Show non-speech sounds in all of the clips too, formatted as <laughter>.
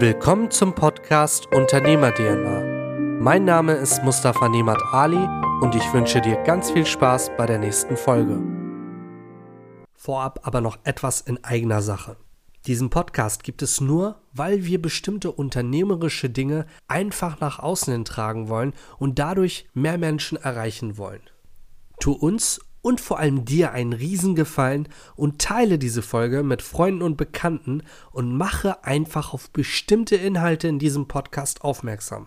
Willkommen zum Podcast Unternehmer DNA. Mein Name ist Mustafa Nemat Ali und ich wünsche dir ganz viel Spaß bei der nächsten Folge. Vorab aber noch etwas in eigener Sache. Diesen Podcast gibt es nur, weil wir bestimmte unternehmerische Dinge einfach nach außen hin tragen wollen und dadurch mehr Menschen erreichen wollen. Tu uns und vor allem dir einen Riesengefallen und teile diese Folge mit Freunden und Bekannten und mache einfach auf bestimmte Inhalte in diesem Podcast aufmerksam.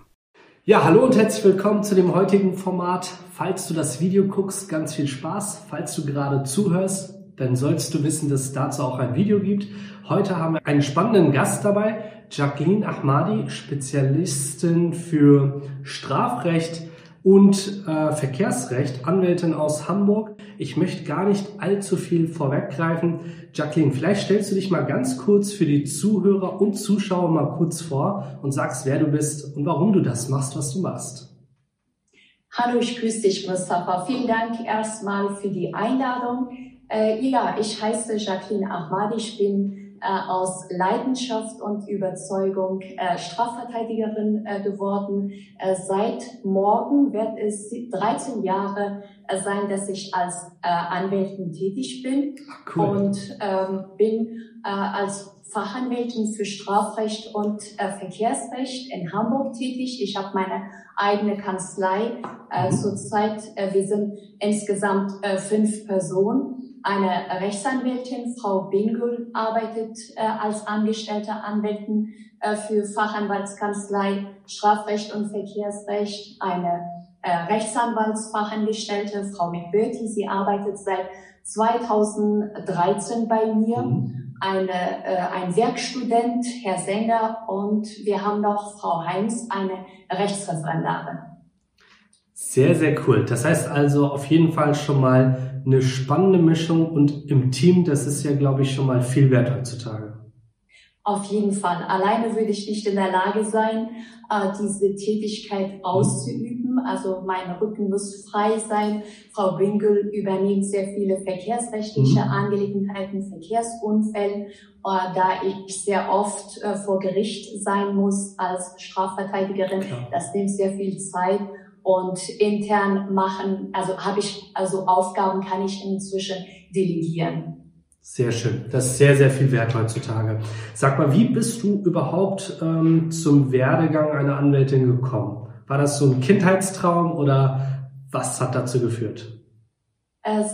Ja, hallo und herzlich willkommen zu dem heutigen Format. Falls du das Video guckst, ganz viel Spaß. Falls du gerade zuhörst, dann sollst du wissen, dass es dazu auch ein Video gibt. Heute haben wir einen spannenden Gast dabei, Jacqueline Ahmadi, Spezialistin für Strafrecht und äh, Verkehrsrecht, Anwältin aus Hamburg. Ich möchte gar nicht allzu viel vorweggreifen. Jacqueline, vielleicht stellst du dich mal ganz kurz für die Zuhörer und Zuschauer mal kurz vor und sagst, wer du bist und warum du das machst, was du machst. Hallo, ich grüße dich, Mustafa. Vielen Dank erstmal für die Einladung. Äh, ja, ich heiße Jacqueline Ahmadi. Ich bin äh, aus Leidenschaft und Überzeugung äh, Strafverteidigerin äh, geworden. Äh, seit morgen wird es 13 Jahre äh, sein, dass ich als äh, Anwältin tätig bin cool. und ähm, bin äh, als Fachanwältin für Strafrecht und äh, Verkehrsrecht in Hamburg tätig. Ich habe meine eigene Kanzlei. Äh, mhm. Zurzeit, äh, wir sind insgesamt äh, fünf Personen. Eine Rechtsanwältin, Frau Bingul, arbeitet äh, als angestellte Anwältin äh, für Fachanwaltskanzlei Strafrecht und Verkehrsrecht. Eine äh, Rechtsanwaltsfachangestellte, Frau McBurty, sie arbeitet seit 2013 bei mir. Mhm. Eine, äh, ein Werkstudent, Herr Sänger, und wir haben noch Frau Heinz, eine Rechtsreferendarin. Sehr, sehr cool. Das heißt also auf jeden Fall schon mal eine spannende Mischung und im Team, das ist ja, glaube ich, schon mal viel wert heutzutage. Auf jeden Fall. Alleine würde ich nicht in der Lage sein, äh, diese Tätigkeit auszuüben. Also mein Rücken muss frei sein. Frau Bingel übernimmt sehr viele verkehrsrechtliche mhm. Angelegenheiten, Verkehrsunfälle, äh, da ich sehr oft äh, vor Gericht sein muss als Strafverteidigerin. Das nimmt sehr viel Zeit und intern machen, also habe ich, also Aufgaben kann ich inzwischen delegieren. Sehr schön. Das ist sehr, sehr viel wert heutzutage. Sag mal, wie bist du überhaupt ähm, zum Werdegang einer Anwältin gekommen? War das so ein Kindheitstraum oder was hat dazu geführt?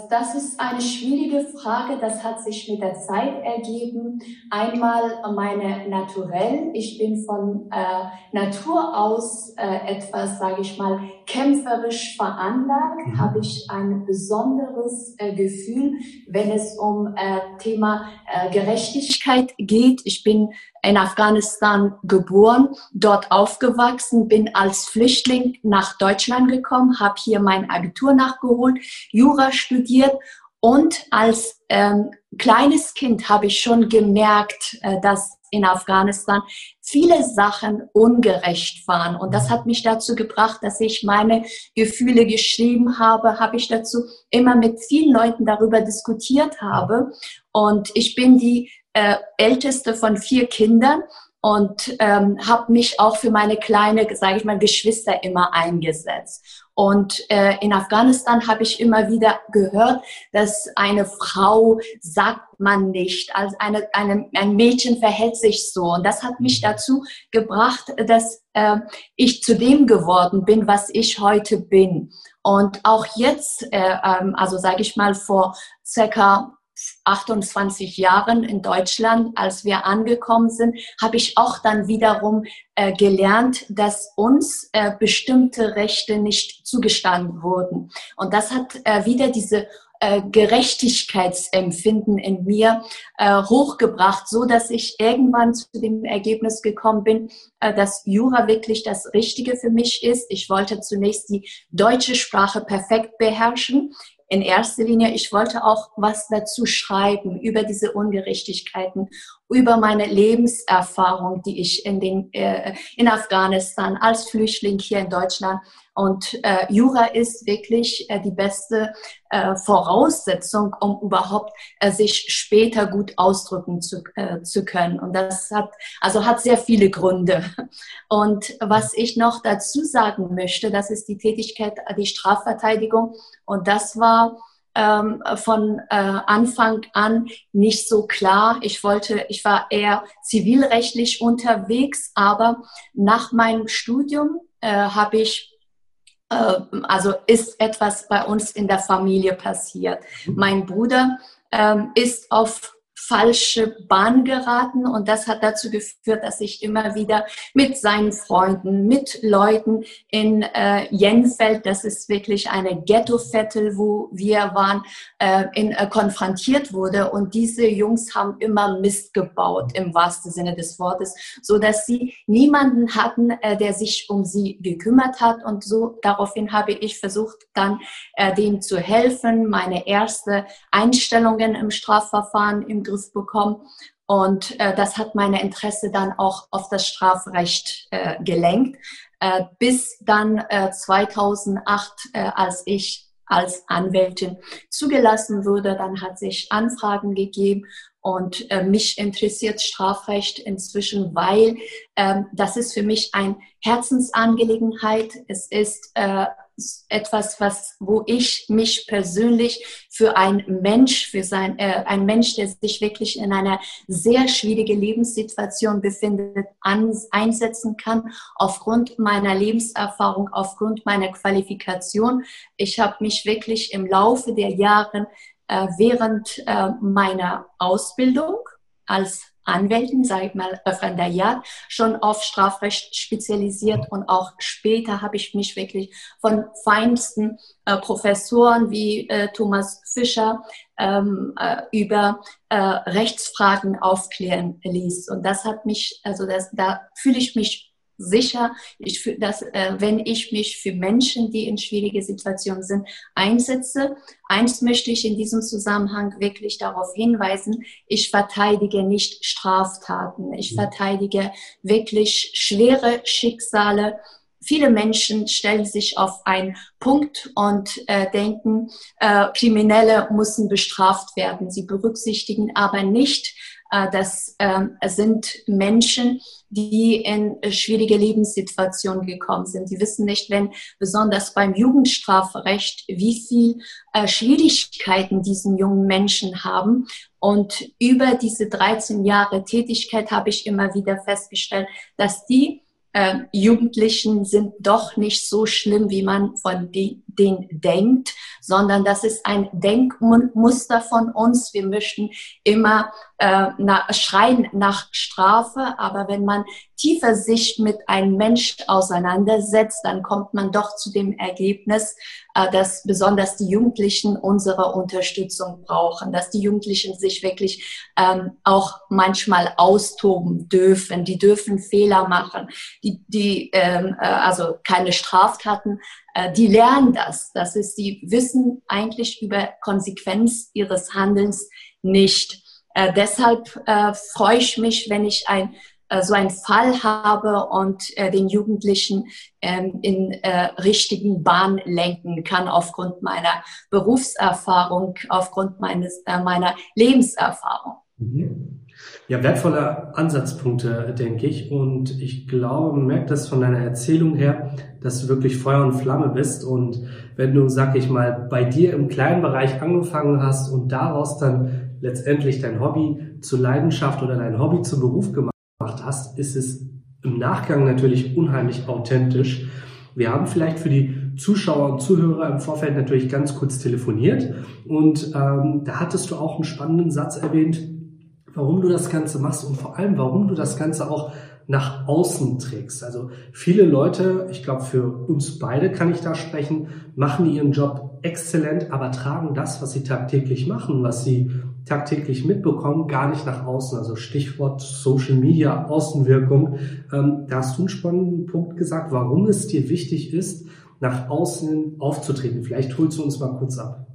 Das ist eine schwierige Frage. Das hat sich mit der Zeit ergeben. Einmal meine Naturell. Ich bin von äh, Natur aus äh, etwas, sage ich mal, kämpferisch veranlagt. Mhm. Habe ich ein besonderes äh, Gefühl, wenn es um äh, Thema äh, Gerechtigkeit geht. Ich bin in Afghanistan geboren, dort aufgewachsen, bin als Flüchtling nach Deutschland gekommen, habe hier mein Abitur nachgeholt, Jura studiert und als ähm, kleines Kind habe ich schon gemerkt, äh, dass in Afghanistan viele Sachen ungerecht waren. Und das hat mich dazu gebracht, dass ich meine Gefühle geschrieben habe, habe ich dazu immer mit vielen Leuten darüber diskutiert habe. Und ich bin die äh, älteste von vier Kindern und ähm, habe mich auch für meine kleine, sage ich mal, Geschwister immer eingesetzt. Und äh, in Afghanistan habe ich immer wieder gehört, dass eine Frau sagt man nicht, als eine, eine, ein Mädchen verhält sich so. Und das hat mich dazu gebracht, dass äh, ich zu dem geworden bin, was ich heute bin. Und auch jetzt, äh, ähm, also sage ich mal vor circa 28 Jahren in Deutschland, als wir angekommen sind, habe ich auch dann wiederum äh, gelernt, dass uns äh, bestimmte Rechte nicht zugestanden wurden. Und das hat äh, wieder diese äh, Gerechtigkeitsempfinden in mir äh, hochgebracht, so dass ich irgendwann zu dem Ergebnis gekommen bin, äh, dass Jura wirklich das Richtige für mich ist. Ich wollte zunächst die deutsche Sprache perfekt beherrschen in erster Linie, ich wollte auch was dazu schreiben über diese Ungerechtigkeiten. Über meine Lebenserfahrung, die ich in, den, äh, in Afghanistan als Flüchtling hier in Deutschland und äh, Jura ist wirklich äh, die beste äh, Voraussetzung, um überhaupt äh, sich später gut ausdrücken zu, äh, zu können. Und das hat, also hat sehr viele Gründe. Und was ich noch dazu sagen möchte, das ist die Tätigkeit, die Strafverteidigung. Und das war ähm, von äh, Anfang an nicht so klar. Ich wollte, ich war eher zivilrechtlich unterwegs, aber nach meinem Studium äh, habe ich äh, also ist etwas bei uns in der Familie passiert. Mhm. Mein Bruder ähm, ist auf falsche Bahn geraten. Und das hat dazu geführt, dass ich immer wieder mit seinen Freunden, mit Leuten in äh, Jenfeld, das ist wirklich eine Ghetto-Vettel, wo wir waren, äh, in, äh, konfrontiert wurde. Und diese Jungs haben immer Mist gebaut im wahrsten Sinne des Wortes, so dass sie niemanden hatten, äh, der sich um sie gekümmert hat. Und so daraufhin habe ich versucht, dann äh, denen zu helfen, meine erste Einstellungen im Strafverfahren im Griff bekommen. Und äh, das hat meine Interesse dann auch auf das Strafrecht äh, gelenkt, äh, bis dann 2008, äh, äh, als ich als Anwältin zugelassen wurde, dann hat sich Anfragen gegeben und äh, mich interessiert Strafrecht inzwischen, weil ähm, das ist für mich ein Herzensangelegenheit. Es ist etwas, was, wo ich mich persönlich für ein Mensch, für sein, äh, ein Mensch, der sich wirklich in einer sehr schwierigen Lebenssituation befindet, an, einsetzen kann, aufgrund meiner Lebenserfahrung, aufgrund meiner Qualifikation. Ich habe mich wirklich im Laufe der Jahre äh, während äh, meiner Ausbildung als Anwältin, sage ich mal, Referendariat, schon auf Strafrecht spezialisiert und auch später habe ich mich wirklich von feinsten äh, Professoren wie äh, Thomas Fischer ähm, äh, über äh, Rechtsfragen aufklären ließ. Und das hat mich, also das, da fühle ich mich sicher, ich, dass, äh, wenn ich mich für Menschen, die in schwierige Situationen sind, einsetze. Eins möchte ich in diesem Zusammenhang wirklich darauf hinweisen, ich verteidige nicht Straftaten, ich mhm. verteidige wirklich schwere Schicksale. Viele Menschen stellen sich auf einen Punkt und äh, denken, äh, Kriminelle müssen bestraft werden. Sie berücksichtigen aber nicht, das ähm, sind Menschen, die in schwierige Lebenssituationen gekommen sind. Sie wissen nicht, wenn besonders beim Jugendstrafrecht, wie viel äh, Schwierigkeiten diesen jungen Menschen haben. Und über diese 13 Jahre Tätigkeit habe ich immer wieder festgestellt, dass die äh, Jugendlichen sind doch nicht so schlimm, wie man von denen denkt, sondern das ist ein Denkmuster von uns. Wir möchten immer äh, na, schreien nach Strafe, aber wenn man tiefer sich mit einem Mensch auseinandersetzt, dann kommt man doch zu dem Ergebnis, äh, dass besonders die Jugendlichen unsere Unterstützung brauchen, dass die Jugendlichen sich wirklich ähm, auch manchmal austoben dürfen. Die dürfen Fehler machen, die, die ähm, äh, also keine Straftaten, äh, die lernen das. Das ist, die wissen eigentlich über Konsequenz ihres Handelns nicht. Äh, deshalb äh, freue ich mich, wenn ich ein, so einen Fall habe und äh, den Jugendlichen ähm, in äh, richtigen Bahn lenken kann aufgrund meiner Berufserfahrung, aufgrund meines, äh, meiner Lebenserfahrung. Mhm. Ja, wertvolle Ansatzpunkte, denke ich. Und ich glaube, man merkt das von deiner Erzählung her, dass du wirklich Feuer und Flamme bist. Und wenn du, sag ich mal, bei dir im kleinen Bereich angefangen hast und daraus dann letztendlich dein Hobby zur Leidenschaft oder dein Hobby zum Beruf gemacht hast, ist es im Nachgang natürlich unheimlich authentisch. Wir haben vielleicht für die Zuschauer und Zuhörer im Vorfeld natürlich ganz kurz telefoniert und ähm, da hattest du auch einen spannenden Satz erwähnt, warum du das Ganze machst und vor allem, warum du das Ganze auch nach außen trägst. Also viele Leute, ich glaube für uns beide kann ich da sprechen, machen ihren Job exzellent, aber tragen das, was sie tagtäglich machen, was sie tagtäglich mitbekommen, gar nicht nach außen. Also Stichwort Social Media, Außenwirkung. Ähm, da hast du einen spannenden Punkt gesagt, warum es dir wichtig ist, nach außen aufzutreten. Vielleicht holst du uns mal kurz ab.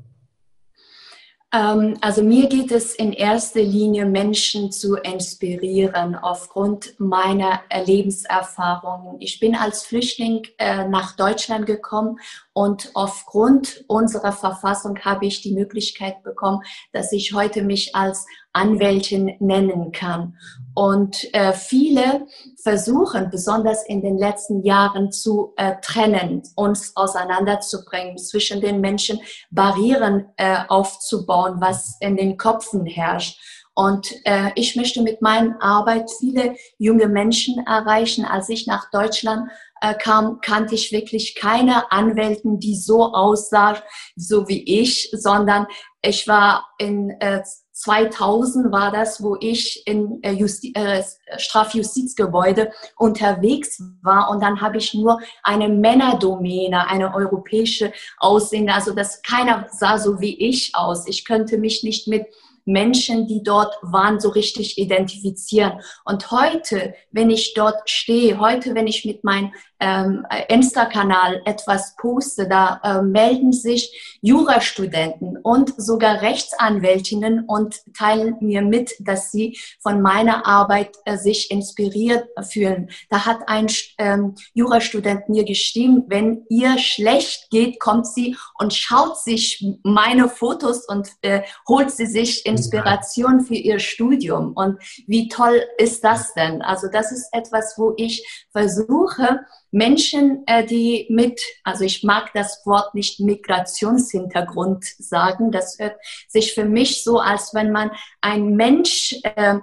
Ähm, also mir geht es in erster Linie, Menschen zu inspirieren aufgrund meiner Lebenserfahrungen. Ich bin als Flüchtling äh, nach Deutschland gekommen und aufgrund unserer Verfassung habe ich die Möglichkeit bekommen, dass ich heute mich als Anwältin nennen kann. Und äh, viele versuchen, besonders in den letzten Jahren, zu äh, trennen, uns auseinanderzubringen, zwischen den Menschen Barrieren äh, aufzubauen, was in den Köpfen herrscht. Und äh, ich möchte mit meiner Arbeit viele junge Menschen erreichen. Als ich nach Deutschland äh, kam, kannte ich wirklich keine Anwälten, die so aussah, so wie ich, sondern ich war in äh, 2000 war das, wo ich in äh, äh, Strafjustizgebäude unterwegs war und dann habe ich nur eine Männerdomäne, eine europäische Aussehen, also dass keiner sah so wie ich aus. Ich könnte mich nicht mit Menschen, die dort waren, so richtig identifizieren. Und heute, wenn ich dort stehe, heute, wenn ich mit meinem ähm, Insta-Kanal etwas poste, da äh, melden sich Jurastudenten und sogar Rechtsanwältinnen und teilen mir mit, dass sie von meiner Arbeit äh, sich inspiriert fühlen. Da hat ein ähm, Jurastudent mir geschrieben, wenn ihr schlecht geht, kommt sie und schaut sich meine Fotos und äh, holt sie sich Inspiration für ihr Studium. Und wie toll ist das denn? Also das ist etwas, wo ich versuche, Menschen, äh, die mit, also ich mag das Wort nicht Migrationshintergrund sagen, das hört sich für mich so, als wenn man ein Mensch äh,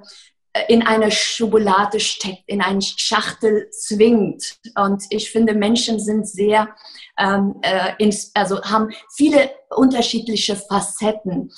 in eine Schokolade steckt, in eine Schachtel zwingt. Und ich finde, Menschen sind sehr, ähm, äh, also haben viele unterschiedliche Facetten.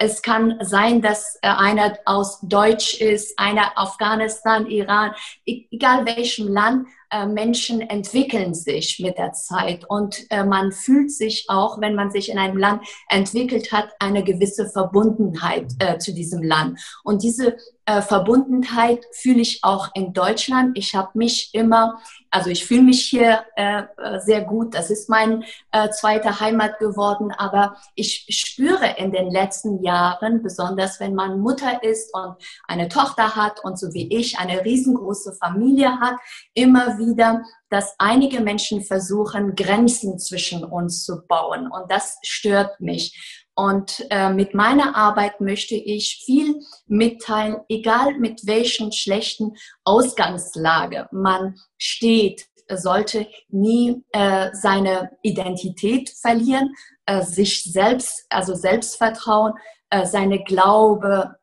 Es kann sein, dass einer aus Deutsch ist, einer Afghanistan, Iran, e-, egal welchem Land, äh, Menschen entwickeln sich mit der Zeit und äh, man fühlt sich auch, wenn man sich in einem Land entwickelt hat, eine gewisse Verbundenheit äh, zu diesem Land. Und diese Verbundenheit fühle ich auch in Deutschland. Ich habe mich immer, also ich fühle mich hier äh, äh, sehr gut. Das ist mein äh, zweite Heimat geworden. Aber ich spüre in den letzten Jahren, besonders wenn man Mutter ist und eine Tochter hat und so wie ich eine riesengroße Familie hat, immer wieder, dass einige Menschen versuchen, Grenzen zwischen uns zu bauen. Und das stört mich. Und äh, mit meiner Arbeit möchte ich viel mitteilen, egal mit welchen schlechten Ausgangslage man steht, sollte nie äh, seine Identität verlieren, äh, sich selbst, also Selbstvertrauen, äh, seine Glaube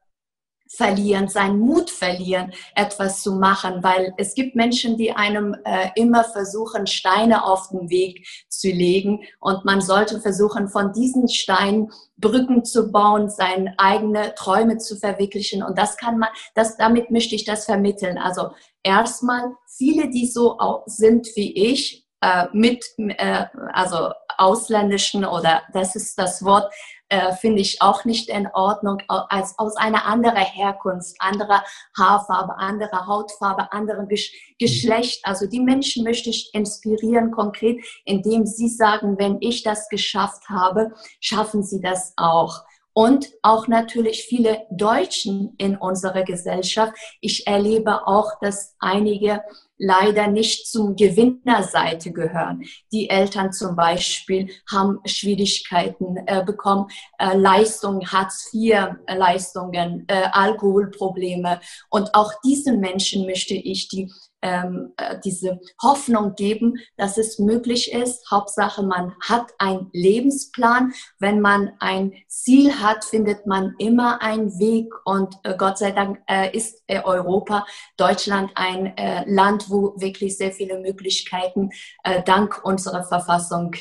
verlieren, seinen Mut verlieren, etwas zu machen, weil es gibt Menschen, die einem äh, immer versuchen, Steine auf den Weg zu legen und man sollte versuchen, von diesen Steinen Brücken zu bauen, seine eigene Träume zu verwirklichen und das kann man, das, damit möchte ich das vermitteln. Also erstmal viele, die so sind wie ich, äh, mit, äh, also ausländischen oder das ist das Wort, äh, finde ich auch nicht in Ordnung, als aus einer anderen Herkunft, anderer Haarfarbe, anderer Hautfarbe, anderem Geschlecht. Also die Menschen möchte ich inspirieren konkret, indem sie sagen, wenn ich das geschafft habe, schaffen sie das auch und auch natürlich viele Deutschen in unserer Gesellschaft. Ich erlebe auch, dass einige leider nicht zum Gewinnerseite gehören. Die Eltern zum Beispiel haben Schwierigkeiten äh, bekommen, äh, Leistungen, Hartz-IV-Leistungen, äh, Alkoholprobleme. Und auch diesen Menschen möchte ich die ähm, äh, diese Hoffnung geben, dass es möglich ist. Hauptsache, man hat einen Lebensplan. Wenn man ein Ziel hat, findet man immer einen Weg. Und äh, Gott sei Dank äh, ist äh, Europa, Deutschland ein äh, Land, wo wirklich sehr viele Möglichkeiten äh, dank unserer Verfassung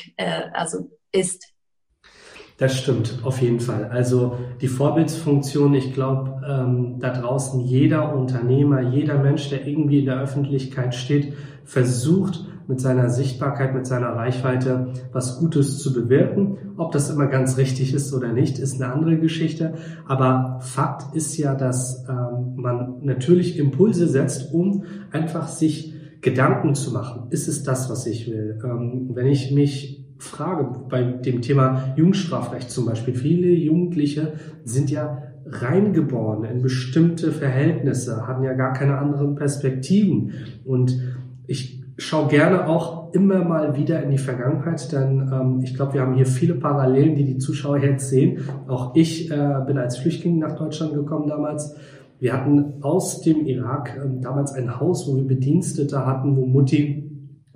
also ist. Das stimmt, auf jeden Fall. Also die Vorbildsfunktion, ich glaube, ähm, da draußen jeder Unternehmer, jeder Mensch, der irgendwie in der Öffentlichkeit steht, versucht mit seiner Sichtbarkeit, mit seiner Reichweite was Gutes zu bewirken. Ob das immer ganz richtig ist oder nicht, ist eine andere Geschichte. Aber Fakt ist ja, dass ähm, man natürlich Impulse setzt, um einfach sich Gedanken zu machen. Ist es das, was ich will? Ähm, wenn ich mich frage bei dem Thema Jugendstrafrecht zum Beispiel. Viele Jugendliche sind ja reingeboren in bestimmte Verhältnisse, hatten ja gar keine anderen Perspektiven. Und ich schaue gerne auch immer mal wieder in die Vergangenheit, denn ähm, ich glaube, wir haben hier viele Parallelen, die die Zuschauer jetzt sehen. Auch ich äh, bin als Flüchtling nach Deutschland gekommen damals. Wir hatten aus dem Irak äh, damals ein Haus, wo wir Bedienstete hatten, wo Mutti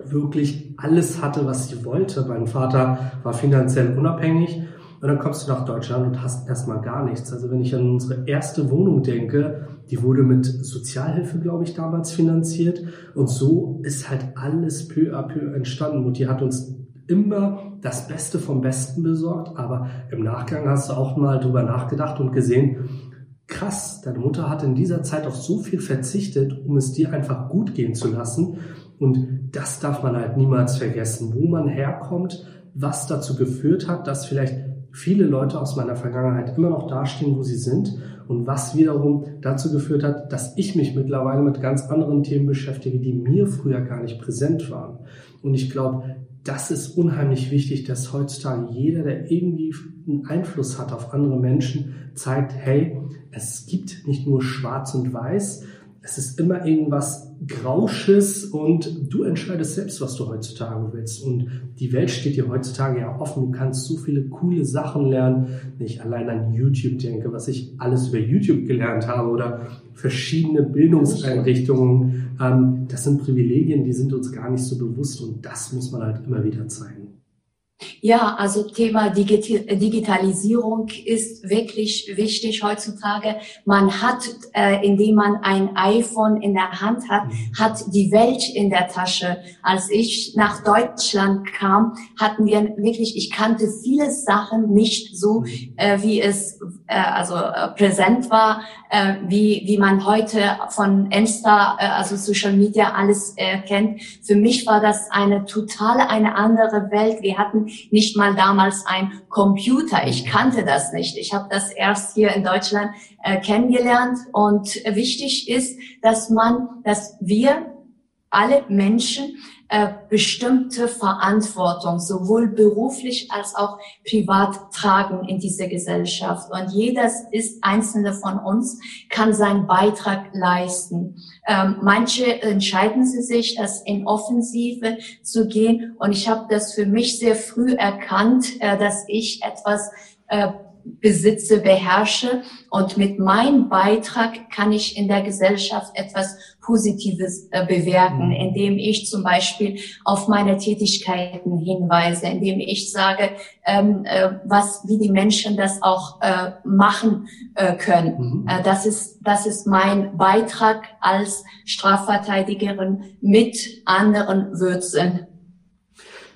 wirklich alles hatte, was sie wollte. Mein Vater war finanziell unabhängig und dann kommst du nach Deutschland und hast erstmal gar nichts. Also wenn ich an unsere erste Wohnung denke, die wurde mit Sozialhilfe, glaube ich, damals finanziert. Und so ist halt alles peu à peu entstanden. Mutti hat uns immer das Beste vom Besten besorgt, aber im Nachgang hast du auch mal drüber nachgedacht und gesehen, krass, deine Mutter hat in dieser Zeit auf so viel verzichtet, um es dir einfach gut gehen zu lassen. Und das darf man halt niemals vergessen, wo man herkommt, was dazu geführt hat, dass vielleicht viele Leute aus meiner Vergangenheit immer noch dastehen, wo sie sind und was wiederum dazu geführt hat, dass ich mich mittlerweile mit ganz anderen Themen beschäftige, die mir früher gar nicht präsent waren. Und ich glaube, das ist unheimlich wichtig, dass heutzutage jeder, der irgendwie einen Einfluss hat auf andere Menschen, zeigt, hey, es gibt nicht nur schwarz und weiß, es ist immer irgendwas Grausches und du entscheidest selbst, was du heutzutage willst. Und die Welt steht dir heutzutage ja offen. Du kannst so viele coole Sachen lernen. Wenn ich allein an YouTube denke, was ich alles über YouTube gelernt habe oder verschiedene Bildungseinrichtungen. Ähm, das sind Privilegien, die sind uns gar nicht so bewusst und das muss man halt immer wieder zeigen. Ja, also Thema Digitalisierung ist wirklich wichtig heutzutage. Man hat, äh, indem man ein iPhone in der Hand hat, mhm. hat die Welt in der Tasche. Als ich nach Deutschland kam, hatten wir wirklich, ich kannte viele Sachen nicht so, mhm. äh, wie es äh, also äh, präsent war, äh, wie wie man heute von Insta, äh, also Social Media alles erkennt. Für mich war das eine totale eine andere Welt. Wir hatten nicht mal damals ein Computer. Ich kannte das nicht. Ich habe das erst hier in Deutschland äh, kennengelernt. Und wichtig ist, dass man, dass wir alle Menschen äh, bestimmte Verantwortung sowohl beruflich als auch privat tragen in dieser Gesellschaft. Und jeder ist einzelne von uns kann seinen Beitrag leisten. Ähm, manche entscheiden sie sich, das in Offensive zu gehen. Und ich habe das für mich sehr früh erkannt, äh, dass ich etwas äh, besitze, beherrsche. Und mit meinem Beitrag kann ich in der Gesellschaft etwas Positives äh, bewirken, mhm. indem ich zum Beispiel auf meine Tätigkeiten hinweise, indem ich sage, ähm, äh, was, wie die Menschen das auch äh, machen äh, können. Mhm. Äh, das ist, das ist mein Beitrag als Strafverteidigerin mit anderen Würzen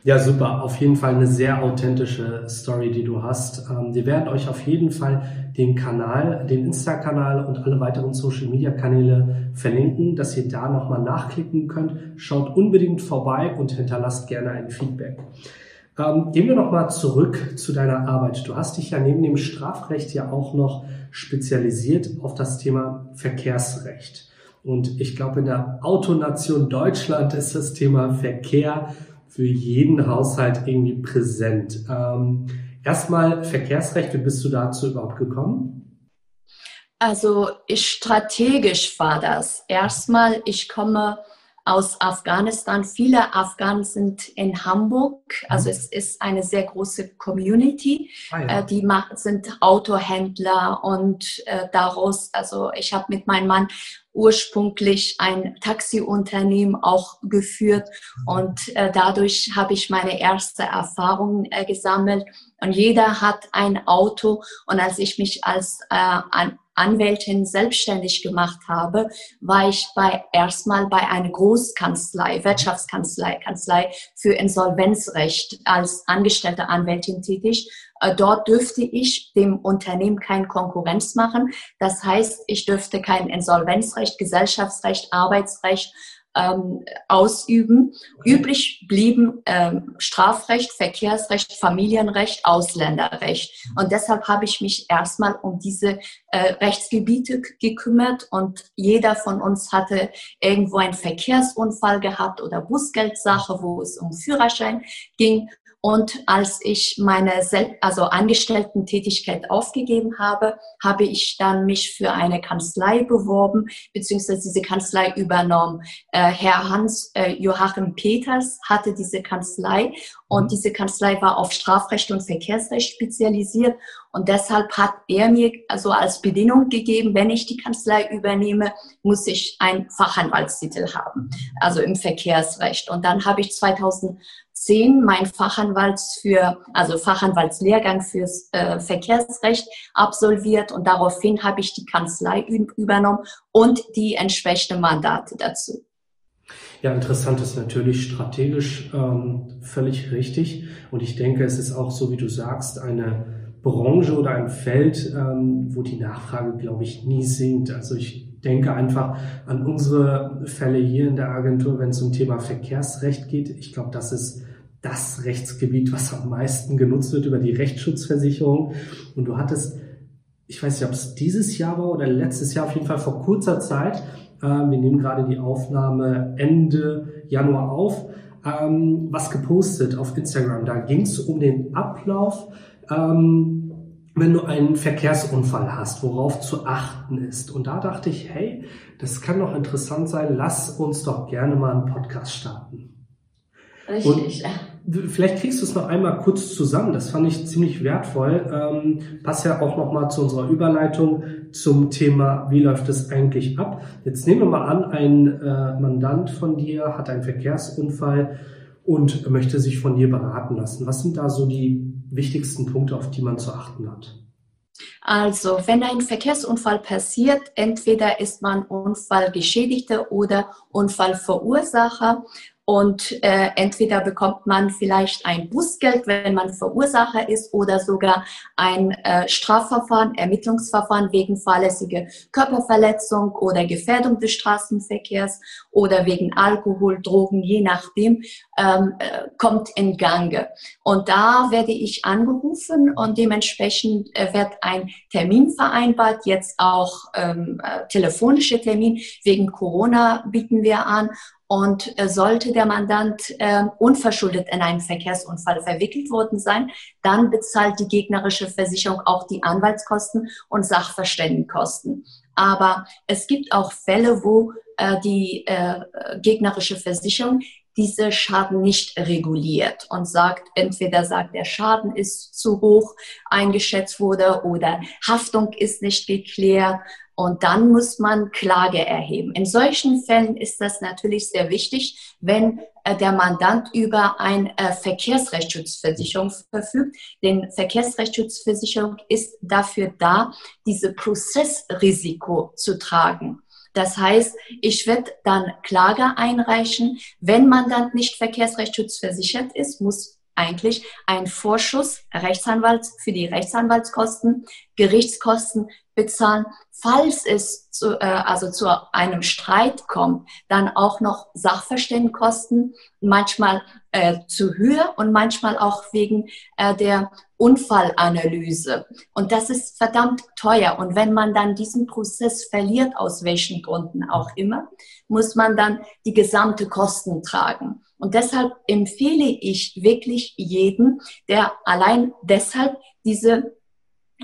ja, super. Auf jeden Fall eine sehr authentische Story, die du hast. Ähm, wir werden euch auf jeden Fall den Kanal, den Insta-Kanal und alle weiteren Social-Media-Kanäle verlinken, dass ihr da nochmal nachklicken könnt. Schaut unbedingt vorbei und hinterlasst gerne ein Feedback. Ähm, gehen wir nochmal zurück zu deiner Arbeit. Du hast dich ja neben dem Strafrecht ja auch noch spezialisiert auf das Thema Verkehrsrecht. Und ich glaube, in der Autonation Deutschland ist das Thema Verkehr für jeden Haushalt irgendwie präsent. Ähm, erstmal Verkehrsrecht, wie bist du dazu überhaupt gekommen? Also strategisch war das. Erstmal, ich komme aus Afghanistan. Viele Afghanen sind in Hamburg. Also mhm. es ist eine sehr große Community. Ah, ja. äh, die sind Autohändler und äh, daraus, also ich habe mit meinem Mann ursprünglich ein Taxiunternehmen auch geführt. Und äh, dadurch habe ich meine erste Erfahrungen äh, gesammelt. Und jeder hat ein Auto. Und als ich mich als äh, an Anwältin selbstständig gemacht habe, war ich bei erstmal bei einer Großkanzlei, Wirtschaftskanzlei, Kanzlei für Insolvenzrecht als angestellte Anwältin tätig dort dürfte ich dem Unternehmen keine Konkurrenz machen. Das heißt, ich dürfte kein Insolvenzrecht, Gesellschaftsrecht, Arbeitsrecht ähm, ausüben. Übrig blieben ähm, Strafrecht, Verkehrsrecht, Familienrecht, Ausländerrecht. Und deshalb habe ich mich erstmal um diese äh, Rechtsgebiete gekümmert und jeder von uns hatte irgendwo einen Verkehrsunfall gehabt oder Busgeldsache, wo es um Führerschein ging. Und als ich meine Sel also Angestellten-Tätigkeit aufgegeben habe, habe ich dann mich für eine Kanzlei beworben, beziehungsweise diese Kanzlei übernommen. Äh, Herr Hans äh, Joachim Peters hatte diese Kanzlei und mhm. diese Kanzlei war auf Strafrecht und Verkehrsrecht spezialisiert. Und deshalb hat er mir also als Bedingung gegeben, wenn ich die Kanzlei übernehme, muss ich einen Fachanwaltstitel haben, also im Verkehrsrecht. Und dann habe ich 2010 mein Fachanwalts für, also Fachanwaltslehrgang fürs äh, Verkehrsrecht absolviert und daraufhin habe ich die Kanzlei übernommen und die entsprechenden Mandate dazu. Ja, interessant ist natürlich strategisch ähm, völlig richtig. Und ich denke, es ist auch so, wie du sagst, eine Branche oder ein Feld, ähm, wo die Nachfrage, glaube ich, nie sinkt. Also ich denke einfach an unsere Fälle hier in der Agentur, wenn es um Thema Verkehrsrecht geht. Ich glaube, das ist das Rechtsgebiet, was am meisten genutzt wird über die Rechtsschutzversicherung. Und du hattest, ich weiß nicht, ob es dieses Jahr war oder letztes Jahr, auf jeden Fall vor kurzer Zeit, äh, wir nehmen gerade die Aufnahme Ende Januar auf. Ähm, was gepostet auf Instagram. Da ging es um den Ablauf, ähm, wenn du einen Verkehrsunfall hast, worauf zu achten ist. Und da dachte ich, hey, das kann doch interessant sein. Lass uns doch gerne mal einen Podcast starten. Richtig. Und Vielleicht kriegst du es noch einmal kurz zusammen. Das fand ich ziemlich wertvoll. Ähm, passt ja auch nochmal zu unserer Überleitung zum Thema, wie läuft es eigentlich ab? Jetzt nehmen wir mal an, ein äh, Mandant von dir hat einen Verkehrsunfall und möchte sich von dir beraten lassen. Was sind da so die wichtigsten Punkte, auf die man zu achten hat? Also, wenn ein Verkehrsunfall passiert, entweder ist man Unfallgeschädigter oder Unfallverursacher und äh, entweder bekommt man vielleicht ein Bußgeld, wenn man Verursacher ist, oder sogar ein äh, Strafverfahren, Ermittlungsverfahren wegen fahrlässige Körperverletzung oder Gefährdung des Straßenverkehrs oder wegen Alkohol, Drogen, je nachdem, ähm, äh, kommt in Gange. Und da werde ich angerufen und dementsprechend äh, wird ein Termin vereinbart, jetzt auch ähm, äh, telefonische Termin. Wegen Corona bieten wir an und äh, sollte der Mandant äh, unverschuldet in einen Verkehrsunfall verwickelt worden sein, dann bezahlt die gegnerische Versicherung auch die Anwaltskosten und Sachverständigenkosten. Aber es gibt auch Fälle, wo äh, die äh, gegnerische Versicherung diese Schaden nicht reguliert und sagt, entweder sagt, der Schaden ist zu hoch eingeschätzt wurde oder Haftung ist nicht geklärt und dann muss man Klage erheben. In solchen Fällen ist das natürlich sehr wichtig, wenn äh, der Mandant über eine äh, Verkehrsrechtsschutzversicherung verfügt. Denn Verkehrsrechtsschutzversicherung ist dafür da, diese Prozessrisiko zu tragen. Das heißt, ich werde dann Klage einreichen. Wenn Mandant nicht verkehrsrechtsschutzversichert ist, muss eigentlich ein Vorschuss Rechtsanwalt für die Rechtsanwaltskosten, Gerichtskosten bezahlen. Falls es zu, äh, also zu einem Streit kommt, dann auch noch Sachverständigenkosten, manchmal äh, zu Höhe und manchmal auch wegen äh, der Unfallanalyse. Und das ist verdammt teuer. Und wenn man dann diesen Prozess verliert, aus welchen Gründen auch immer, muss man dann die gesamte Kosten tragen. Und deshalb empfehle ich wirklich jeden, der allein deshalb diese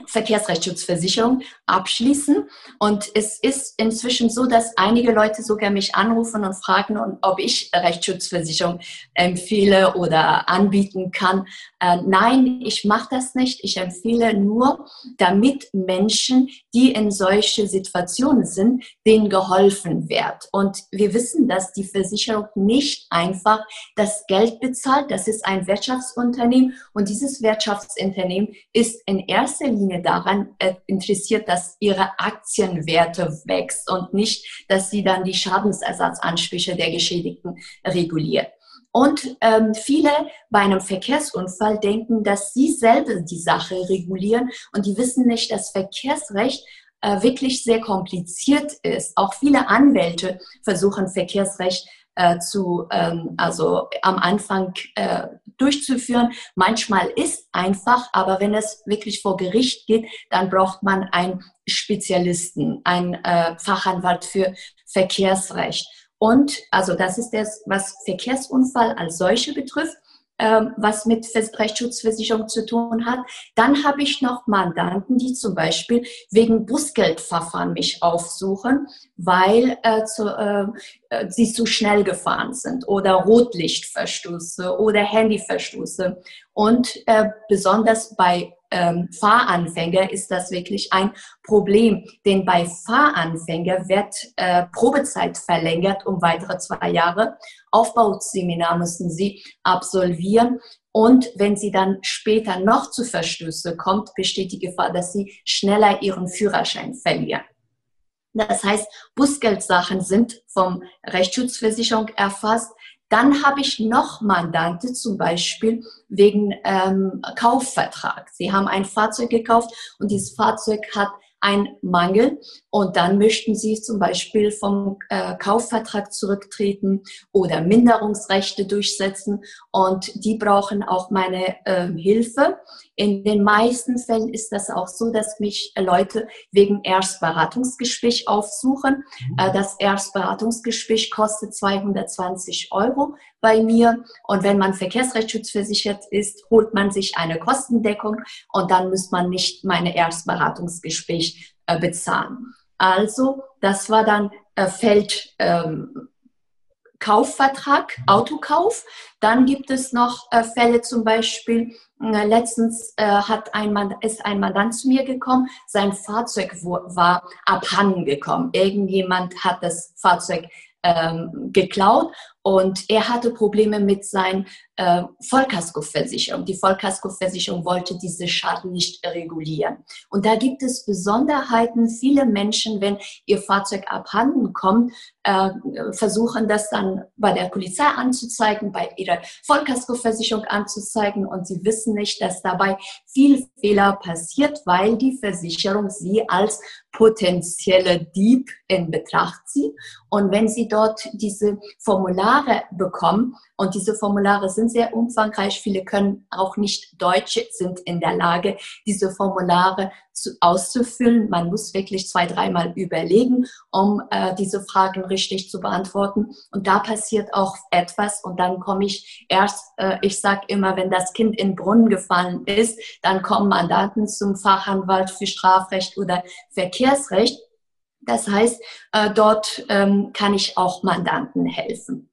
Verkehrsrechtsschutzversicherung abschließen. Und es ist inzwischen so, dass einige Leute sogar mich anrufen und fragen, ob ich Rechtsschutzversicherung empfehle oder anbieten kann. Äh, nein, ich mache das nicht. Ich empfehle nur, damit Menschen, die in solche Situationen sind, denen geholfen wird. Und wir wissen, dass die Versicherung nicht einfach das Geld bezahlt. Das ist ein Wirtschaftsunternehmen und dieses Wirtschaftsunternehmen ist in erster Linie Linie daran äh, interessiert, dass ihre Aktienwerte wächst und nicht, dass sie dann die Schadensersatzansprüche der Geschädigten reguliert. Und ähm, viele bei einem Verkehrsunfall denken, dass sie selber die Sache regulieren und die wissen nicht, dass Verkehrsrecht äh, wirklich sehr kompliziert ist. Auch viele Anwälte versuchen Verkehrsrecht äh, zu, ähm, also am Anfang äh, durchzuführen. Manchmal ist einfach, aber wenn es wirklich vor Gericht geht, dann braucht man einen Spezialisten, einen äh, Fachanwalt für Verkehrsrecht. Und also das ist das, was Verkehrsunfall als solche betrifft. Ähm, was mit Rechtsschutzversicherung zu tun hat. Dann habe ich noch Mandanten, die zum Beispiel wegen Bußgeldverfahren mich aufsuchen, weil äh, zu, äh, äh sie zu schnell gefahren sind oder Rotlichtverstoße oder Handyverstoße. Und äh, besonders bei ähm, Fahranfänger ist das wirklich ein Problem, denn bei Fahranfänger wird äh, Probezeit verlängert um weitere zwei Jahre. Aufbauseminar müssen sie absolvieren und wenn sie dann später noch zu Verstöße kommt, besteht die Gefahr, dass sie schneller ihren Führerschein verlieren. Das heißt, Bußgeldsachen sind vom Rechtsschutzversicherung erfasst. Dann habe ich noch Mandante, zum Beispiel wegen ähm, Kaufvertrag. Sie haben ein Fahrzeug gekauft und dieses Fahrzeug hat ein Mangel und dann möchten Sie zum Beispiel vom äh, Kaufvertrag zurücktreten oder Minderungsrechte durchsetzen und die brauchen auch meine äh, Hilfe. In den meisten Fällen ist das auch so, dass mich Leute wegen Erstberatungsgespräch aufsuchen. Mhm. Äh, das Erstberatungsgespräch kostet 220 Euro bei mir. Und wenn man verkehrsrechtsschutzversichert ist, holt man sich eine Kostendeckung und dann muss man nicht meine Erstberatungsgespräch äh, bezahlen. Also, das war dann äh, Feld, ähm, Kaufvertrag, Autokauf. Dann gibt es noch äh, Fälle zum Beispiel, äh, letztens äh, hat ein Mann, ist ein Mandant zu mir gekommen, sein Fahrzeug war abhanden gekommen. Irgendjemand hat das Fahrzeug ähm, geklaut und er hatte Probleme mit seiner äh, Vollkaskoversicherung. Die Vollkaskoversicherung wollte diese Schaden nicht regulieren. Und da gibt es Besonderheiten. Viele Menschen, wenn ihr Fahrzeug abhanden kommt, äh, versuchen das dann bei der Polizei anzuzeigen, bei ihrer Vollkaskoversicherung anzuzeigen. Und sie wissen nicht, dass dabei viel Fehler passiert, weil die Versicherung sie als potenzielle Dieb in Betracht zieht. Und wenn sie dort diese Formulare bekommen. Und diese Formulare sind sehr umfangreich. Viele können auch nicht Deutsch, sind in der Lage, diese Formulare zu, auszufüllen. Man muss wirklich zwei, dreimal überlegen, um äh, diese Fragen richtig zu beantworten. Und da passiert auch etwas. Und dann komme ich erst, äh, ich sage immer, wenn das Kind in den Brunnen gefallen ist, dann kommen Mandanten zum Fachanwalt für Strafrecht oder Verkehrsrecht. Das heißt, äh, dort ähm, kann ich auch Mandanten helfen.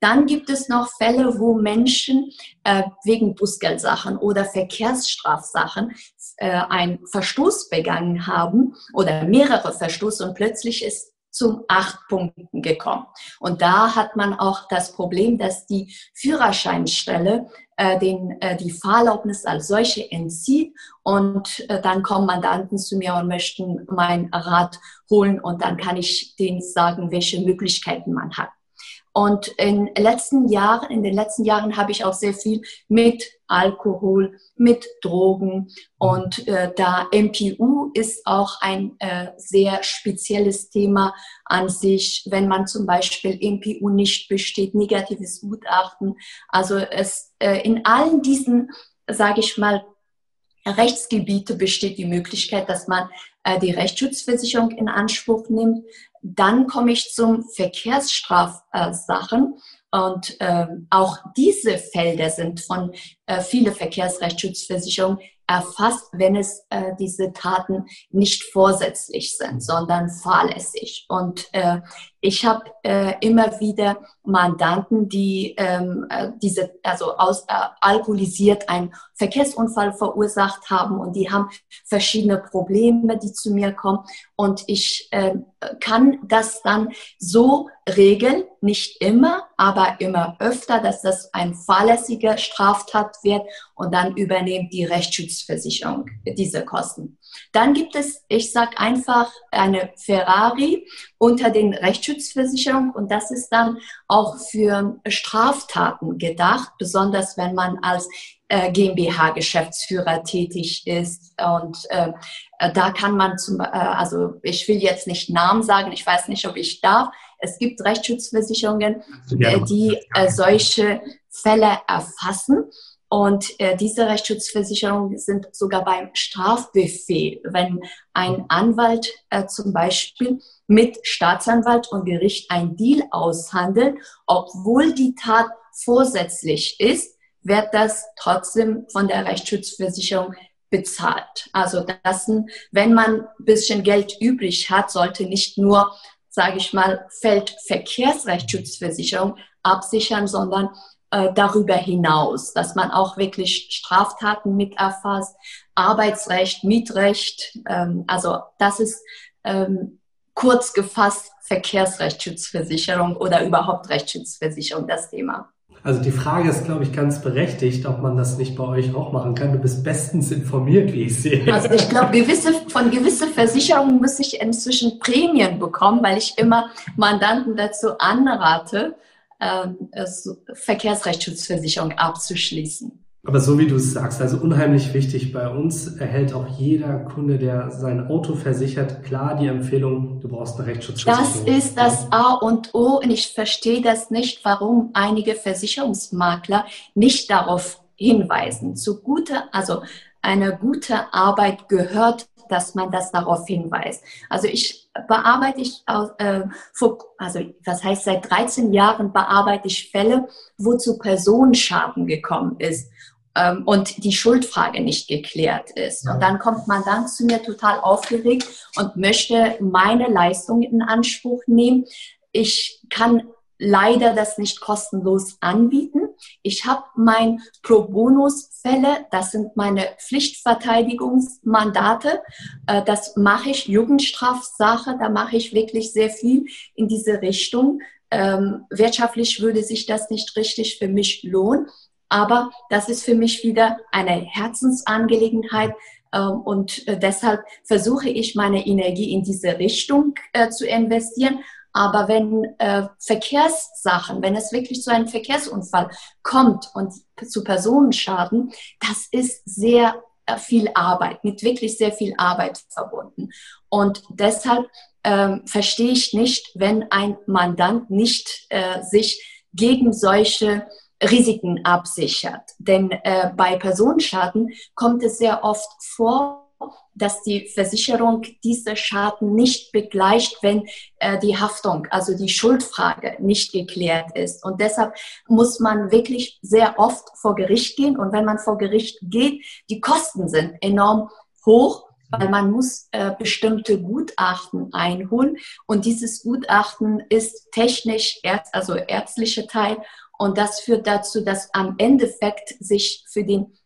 Dann gibt es noch Fälle, wo Menschen äh, wegen Bußgeldsachen oder Verkehrsstrafsachen äh, einen Verstoß begangen haben oder mehrere Verstoße und plötzlich ist zum acht Punkten gekommen. Und da hat man auch das Problem, dass die Führerscheinstelle äh, den, äh, die Fahrerlaubnis als solche entzieht und äh, dann kommen Mandanten zu mir und möchten mein Rat holen und dann kann ich denen sagen, welche Möglichkeiten man hat. Und in, letzten Jahren, in den letzten Jahren habe ich auch sehr viel mit Alkohol, mit Drogen und äh, da MPU ist auch ein äh, sehr spezielles Thema an sich, wenn man zum Beispiel MPU nicht besteht, negatives Gutachten. Also es äh, in allen diesen, sage ich mal, Rechtsgebiete besteht die Möglichkeit, dass man äh, die Rechtsschutzversicherung in Anspruch nimmt. Dann komme ich zum Verkehrsstrafsachen. Und ähm, auch diese Felder sind von äh, viele Verkehrsrechtsschutzversicherungen erfasst, wenn es äh, diese Taten nicht vorsätzlich sind, sondern fahrlässig. Und äh, ich habe äh, immer wieder Mandanten, die ähm, äh, diese, also aus, äh, alkoholisiert einen Verkehrsunfall verursacht haben und die haben verschiedene Probleme, die zu mir kommen. Und ich äh, kann das dann so regeln, nicht immer, aber immer öfter, dass das ein fahrlässiger Straftat wird und dann übernimmt die Rechtsschutzversicherung diese Kosten. Dann gibt es, ich sage einfach, eine Ferrari unter den Rechtsschutzversicherungen und das ist dann auch für Straftaten gedacht, besonders wenn man als äh, GmbH-Geschäftsführer tätig ist. Und äh, da kann man zum, äh, also ich will jetzt nicht Namen sagen, ich weiß nicht, ob ich darf. Es gibt Rechtsschutzversicherungen, äh, die äh, solche Fälle erfassen. Und äh, diese Rechtsschutzversicherungen sind sogar beim Strafbefehl, wenn ein Anwalt äh, zum Beispiel mit Staatsanwalt und Gericht ein Deal aushandelt, obwohl die Tat vorsätzlich ist, wird das trotzdem von der Rechtsschutzversicherung bezahlt. Also das, wenn man ein bisschen Geld übrig hat, sollte nicht nur, sage ich mal, Feldverkehrsrechtsschutzversicherung absichern, sondern äh, darüber hinaus, dass man auch wirklich Straftaten mit erfasst, Arbeitsrecht, Mietrecht. Ähm, also das ist ähm, kurz gefasst Verkehrsrechtsschutzversicherung oder überhaupt Rechtsschutzversicherung das Thema. Also die Frage ist, glaube ich, ganz berechtigt, ob man das nicht bei euch auch machen kann. Du bist bestens informiert, wie ich sehe. Also ich glaube, gewisse, von gewisse Versicherungen muss ich inzwischen Prämien bekommen, weil ich immer Mandanten dazu anrate, Verkehrsrechtsschutzversicherung abzuschließen. Aber so wie du es sagst, also unheimlich wichtig, bei uns erhält auch jeder Kunde, der sein Auto versichert, klar die Empfehlung, du brauchst eine Rechtsschutzversicherung. Das ist das A und O und ich verstehe das nicht, warum einige Versicherungsmakler nicht darauf hinweisen. Zu gute, also eine gute Arbeit gehört, dass man das darauf hinweist. Also ich bearbeite ich, äh, also was heißt seit 13 Jahren bearbeite ich Fälle, wo zu Personenschaden gekommen ist ähm, und die Schuldfrage nicht geklärt ist. Und dann kommt man dann zu mir total aufgeregt und möchte meine Leistung in Anspruch nehmen. Ich kann leider das nicht kostenlos anbieten. Ich habe mein Pro Bonus Fälle, das sind meine Pflichtverteidigungsmandate. Äh, das mache ich Jugendstrafsache, da mache ich wirklich sehr viel in diese Richtung. Ähm, wirtschaftlich würde sich das nicht richtig für mich lohnen. Aber das ist für mich wieder eine Herzensangelegenheit. Ähm, und äh, deshalb versuche ich meine Energie in diese Richtung äh, zu investieren. Aber wenn äh, Verkehrssachen, wenn es wirklich zu einem Verkehrsunfall kommt und zu Personenschaden, das ist sehr äh, viel Arbeit, mit wirklich sehr viel Arbeit verbunden. Und deshalb ähm, verstehe ich nicht, wenn ein Mandant nicht äh, sich gegen solche Risiken absichert. Denn äh, bei Personenschaden kommt es sehr oft vor, dass die Versicherung diese Schaden nicht begleicht, wenn äh, die Haftung, also die Schuldfrage nicht geklärt ist. Und deshalb muss man wirklich sehr oft vor Gericht gehen. Und wenn man vor Gericht geht, die Kosten sind enorm hoch weil man muss äh, bestimmte Gutachten einholen und dieses Gutachten ist technisch, also ärztlicher Teil und das führt dazu, dass am Endeffekt sich für den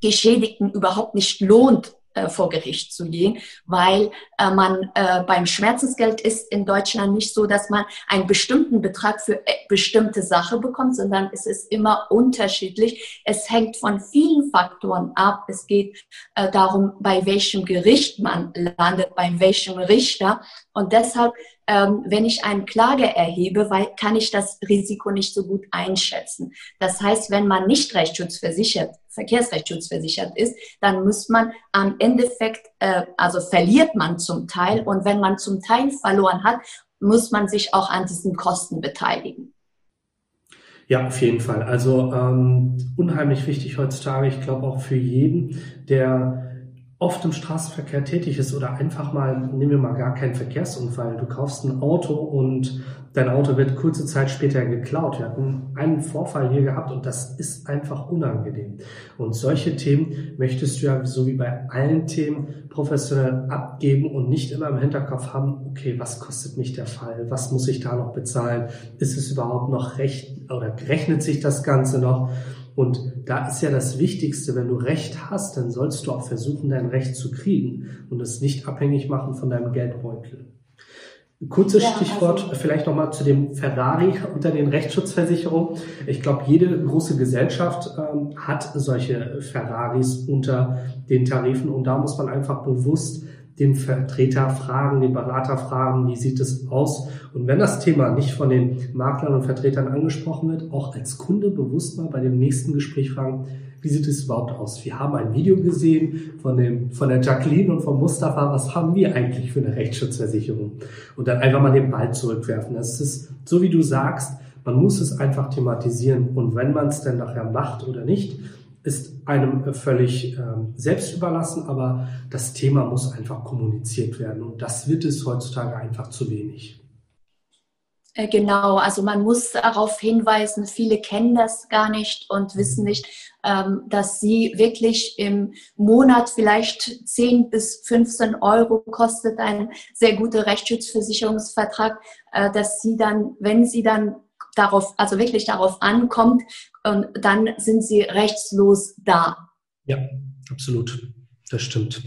Geschädigten überhaupt nicht lohnt, äh, vor Gericht zu gehen, weil äh, man äh, beim Schmerzensgeld ist in Deutschland nicht so, dass man einen bestimmten Betrag für äh, bestimmte Sache bekommt, sondern es ist immer unterschiedlich. Es hängt von vielen Faktoren ab. Es geht äh, darum, bei welchem Gericht man landet, bei welchem Richter. Und deshalb ähm, wenn ich eine Klage erhebe, weil, kann ich das Risiko nicht so gut einschätzen. Das heißt, wenn man nicht rechtsschutzversichert, verkehrsrechtsschutzversichert ist, dann muss man am Endeffekt, äh, also verliert man zum Teil und wenn man zum Teil verloren hat, muss man sich auch an diesen Kosten beteiligen. Ja, auf jeden Fall. Also ähm, unheimlich wichtig heutzutage. Ich glaube auch für jeden, der oft im Straßenverkehr tätig ist oder einfach mal, nehmen wir mal gar keinen Verkehrsunfall, du kaufst ein Auto und dein Auto wird kurze Zeit später geklaut. Wir hatten einen Vorfall hier gehabt und das ist einfach unangenehm. Und solche Themen möchtest du ja so wie bei allen Themen professionell abgeben und nicht immer im Hinterkopf haben, okay, was kostet mich der Fall? Was muss ich da noch bezahlen? Ist es überhaupt noch recht oder rechnet sich das Ganze noch? Und da ist ja das Wichtigste, wenn du Recht hast, dann sollst du auch versuchen, dein Recht zu kriegen und es nicht abhängig machen von deinem Geldbeutel. Kurzes ja, Stichwort also vielleicht nochmal zu dem Ferrari unter den Rechtsschutzversicherungen. Ich glaube, jede große Gesellschaft ähm, hat solche Ferraris unter den Tarifen und da muss man einfach bewusst den Vertreter fragen, den Berater fragen, wie sieht es aus? Und wenn das Thema nicht von den Maklern und Vertretern angesprochen wird, auch als Kunde bewusst mal bei dem nächsten Gespräch fragen, wie sieht es überhaupt aus? Wir haben ein Video gesehen von, dem, von der Jacqueline und von Mustafa. Was haben wir eigentlich für eine Rechtsschutzversicherung? Und dann einfach mal den Ball zurückwerfen. Das ist so, wie du sagst, man muss es einfach thematisieren. Und wenn man es dann nachher macht oder nicht, ist einem völlig ähm, selbst überlassen, aber das Thema muss einfach kommuniziert werden und das wird es heutzutage einfach zu wenig. Äh, genau, also man muss darauf hinweisen, viele kennen das gar nicht und wissen nicht, ähm, dass sie wirklich im Monat vielleicht 10 bis 15 Euro kostet ein sehr guter Rechtsschutzversicherungsvertrag, äh, dass sie dann, wenn sie dann darauf, also wirklich darauf ankommt, dann sind sie rechtslos da. Ja, absolut. Das stimmt.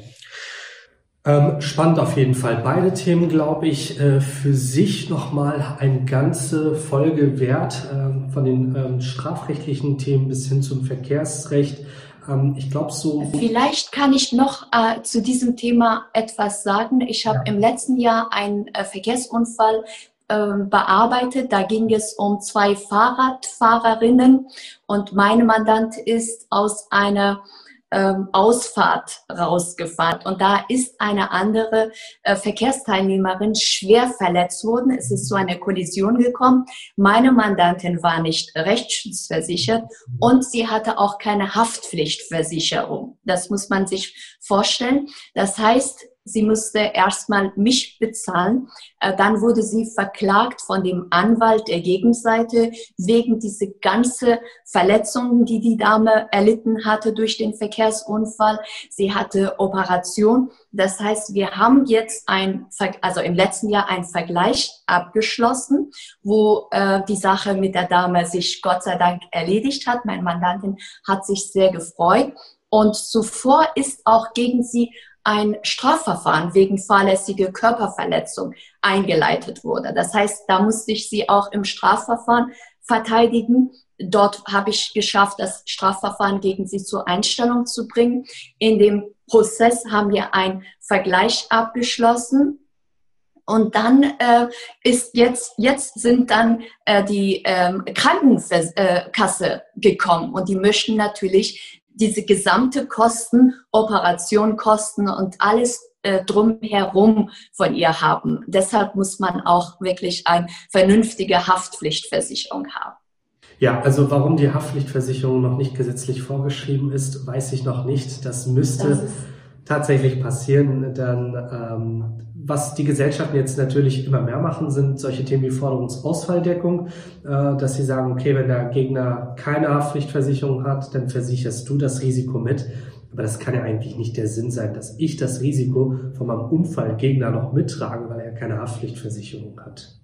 Ähm, spannend auf jeden Fall. Beide Themen, glaube ich, äh, für sich nochmal eine ganze Folge wert, äh, von den ähm, strafrechtlichen Themen bis hin zum Verkehrsrecht. Ähm, ich glaube so. Vielleicht kann ich noch äh, zu diesem Thema etwas sagen. Ich habe ja. im letzten Jahr einen äh, Verkehrsunfall bearbeitet. Da ging es um zwei Fahrradfahrerinnen und mein Mandant ist aus einer ähm, Ausfahrt rausgefahren. Und da ist eine andere äh, Verkehrsteilnehmerin schwer verletzt worden. Es ist zu einer Kollision gekommen. Meine Mandantin war nicht rechtsschutzversichert und sie hatte auch keine Haftpflichtversicherung. Das muss man sich vorstellen. Das heißt, sie musste erstmal mich bezahlen. Äh, dann wurde sie verklagt von dem Anwalt der Gegenseite wegen diese ganze Verletzungen, die die Dame erlitten hatte durch den Verkehrsunfall. Sie hatte Operation. Das heißt, wir haben jetzt ein, also im letzten Jahr ein Vergleich abgeschlossen, wo äh, die Sache mit der Dame sich Gott sei Dank erledigt hat. Meine Mandantin hat sich sehr gefreut. Und zuvor ist auch gegen sie ein Strafverfahren wegen fahrlässige Körperverletzung eingeleitet wurde. Das heißt, da musste ich sie auch im Strafverfahren verteidigen. Dort habe ich geschafft, das Strafverfahren gegen sie zur Einstellung zu bringen. In dem Prozess haben wir einen Vergleich abgeschlossen. Und dann äh, ist jetzt, jetzt sind dann äh, die ähm, Krankenkasse gekommen und die möchten natürlich diese gesamte Kosten, Operation, Kosten und alles äh, drumherum von ihr haben. Deshalb muss man auch wirklich eine vernünftige Haftpflichtversicherung haben. Ja, also warum die Haftpflichtversicherung noch nicht gesetzlich vorgeschrieben ist, weiß ich noch nicht. Das müsste das tatsächlich passieren. Dann ähm, was die Gesellschaften jetzt natürlich immer mehr machen, sind solche Themen wie Forderungsausfalldeckung, äh, dass sie sagen, okay, wenn der Gegner keine Haftpflichtversicherung hat, dann versicherst du das Risiko mit. Aber das kann ja eigentlich nicht der Sinn sein, dass ich das Risiko von meinem Unfallgegner noch mittrage, weil er keine Haftpflichtversicherung hat.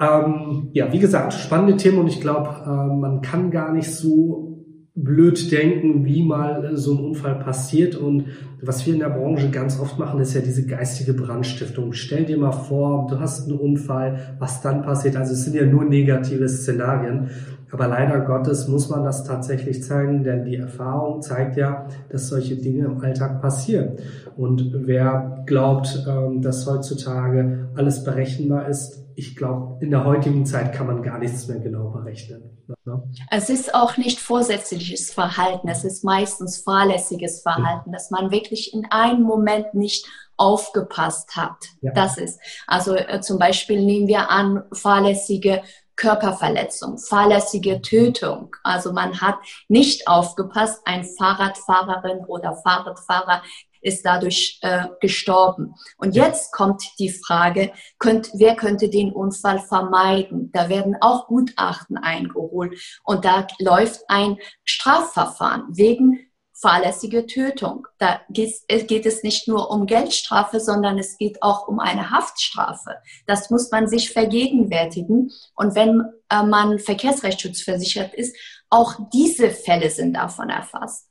Ähm, ja, wie gesagt, spannende Themen und ich glaube, äh, man kann gar nicht so blöd denken, wie mal so ein Unfall passiert. Und was wir in der Branche ganz oft machen, ist ja diese geistige Brandstiftung. Stell dir mal vor, du hast einen Unfall, was dann passiert. Also es sind ja nur negative Szenarien. Aber leider Gottes muss man das tatsächlich zeigen, denn die Erfahrung zeigt ja, dass solche Dinge im Alltag passieren. Und wer glaubt, ähm, dass heutzutage alles berechenbar ist, ich glaube, in der heutigen Zeit kann man gar nichts mehr genau berechnen. Ne? Es ist auch nicht vorsätzliches Verhalten, es ist meistens fahrlässiges Verhalten, dass man wirklich in einem Moment nicht aufgepasst hat. Ja. Das ist, also äh, zum Beispiel nehmen wir an, fahrlässige Körperverletzung, fahrlässige Tötung. Also man hat nicht aufgepasst, ein Fahrradfahrerin oder Fahrradfahrer ist dadurch äh, gestorben. Und jetzt kommt die Frage, könnt, wer könnte den Unfall vermeiden? Da werden auch Gutachten eingeholt und da läuft ein Strafverfahren wegen fahrlässige Tötung. Da geht, geht, es nicht nur um Geldstrafe, sondern es geht auch um eine Haftstrafe. Das muss man sich vergegenwärtigen. Und wenn äh, man Verkehrsrechtsschutzversichert ist, auch diese Fälle sind davon erfasst.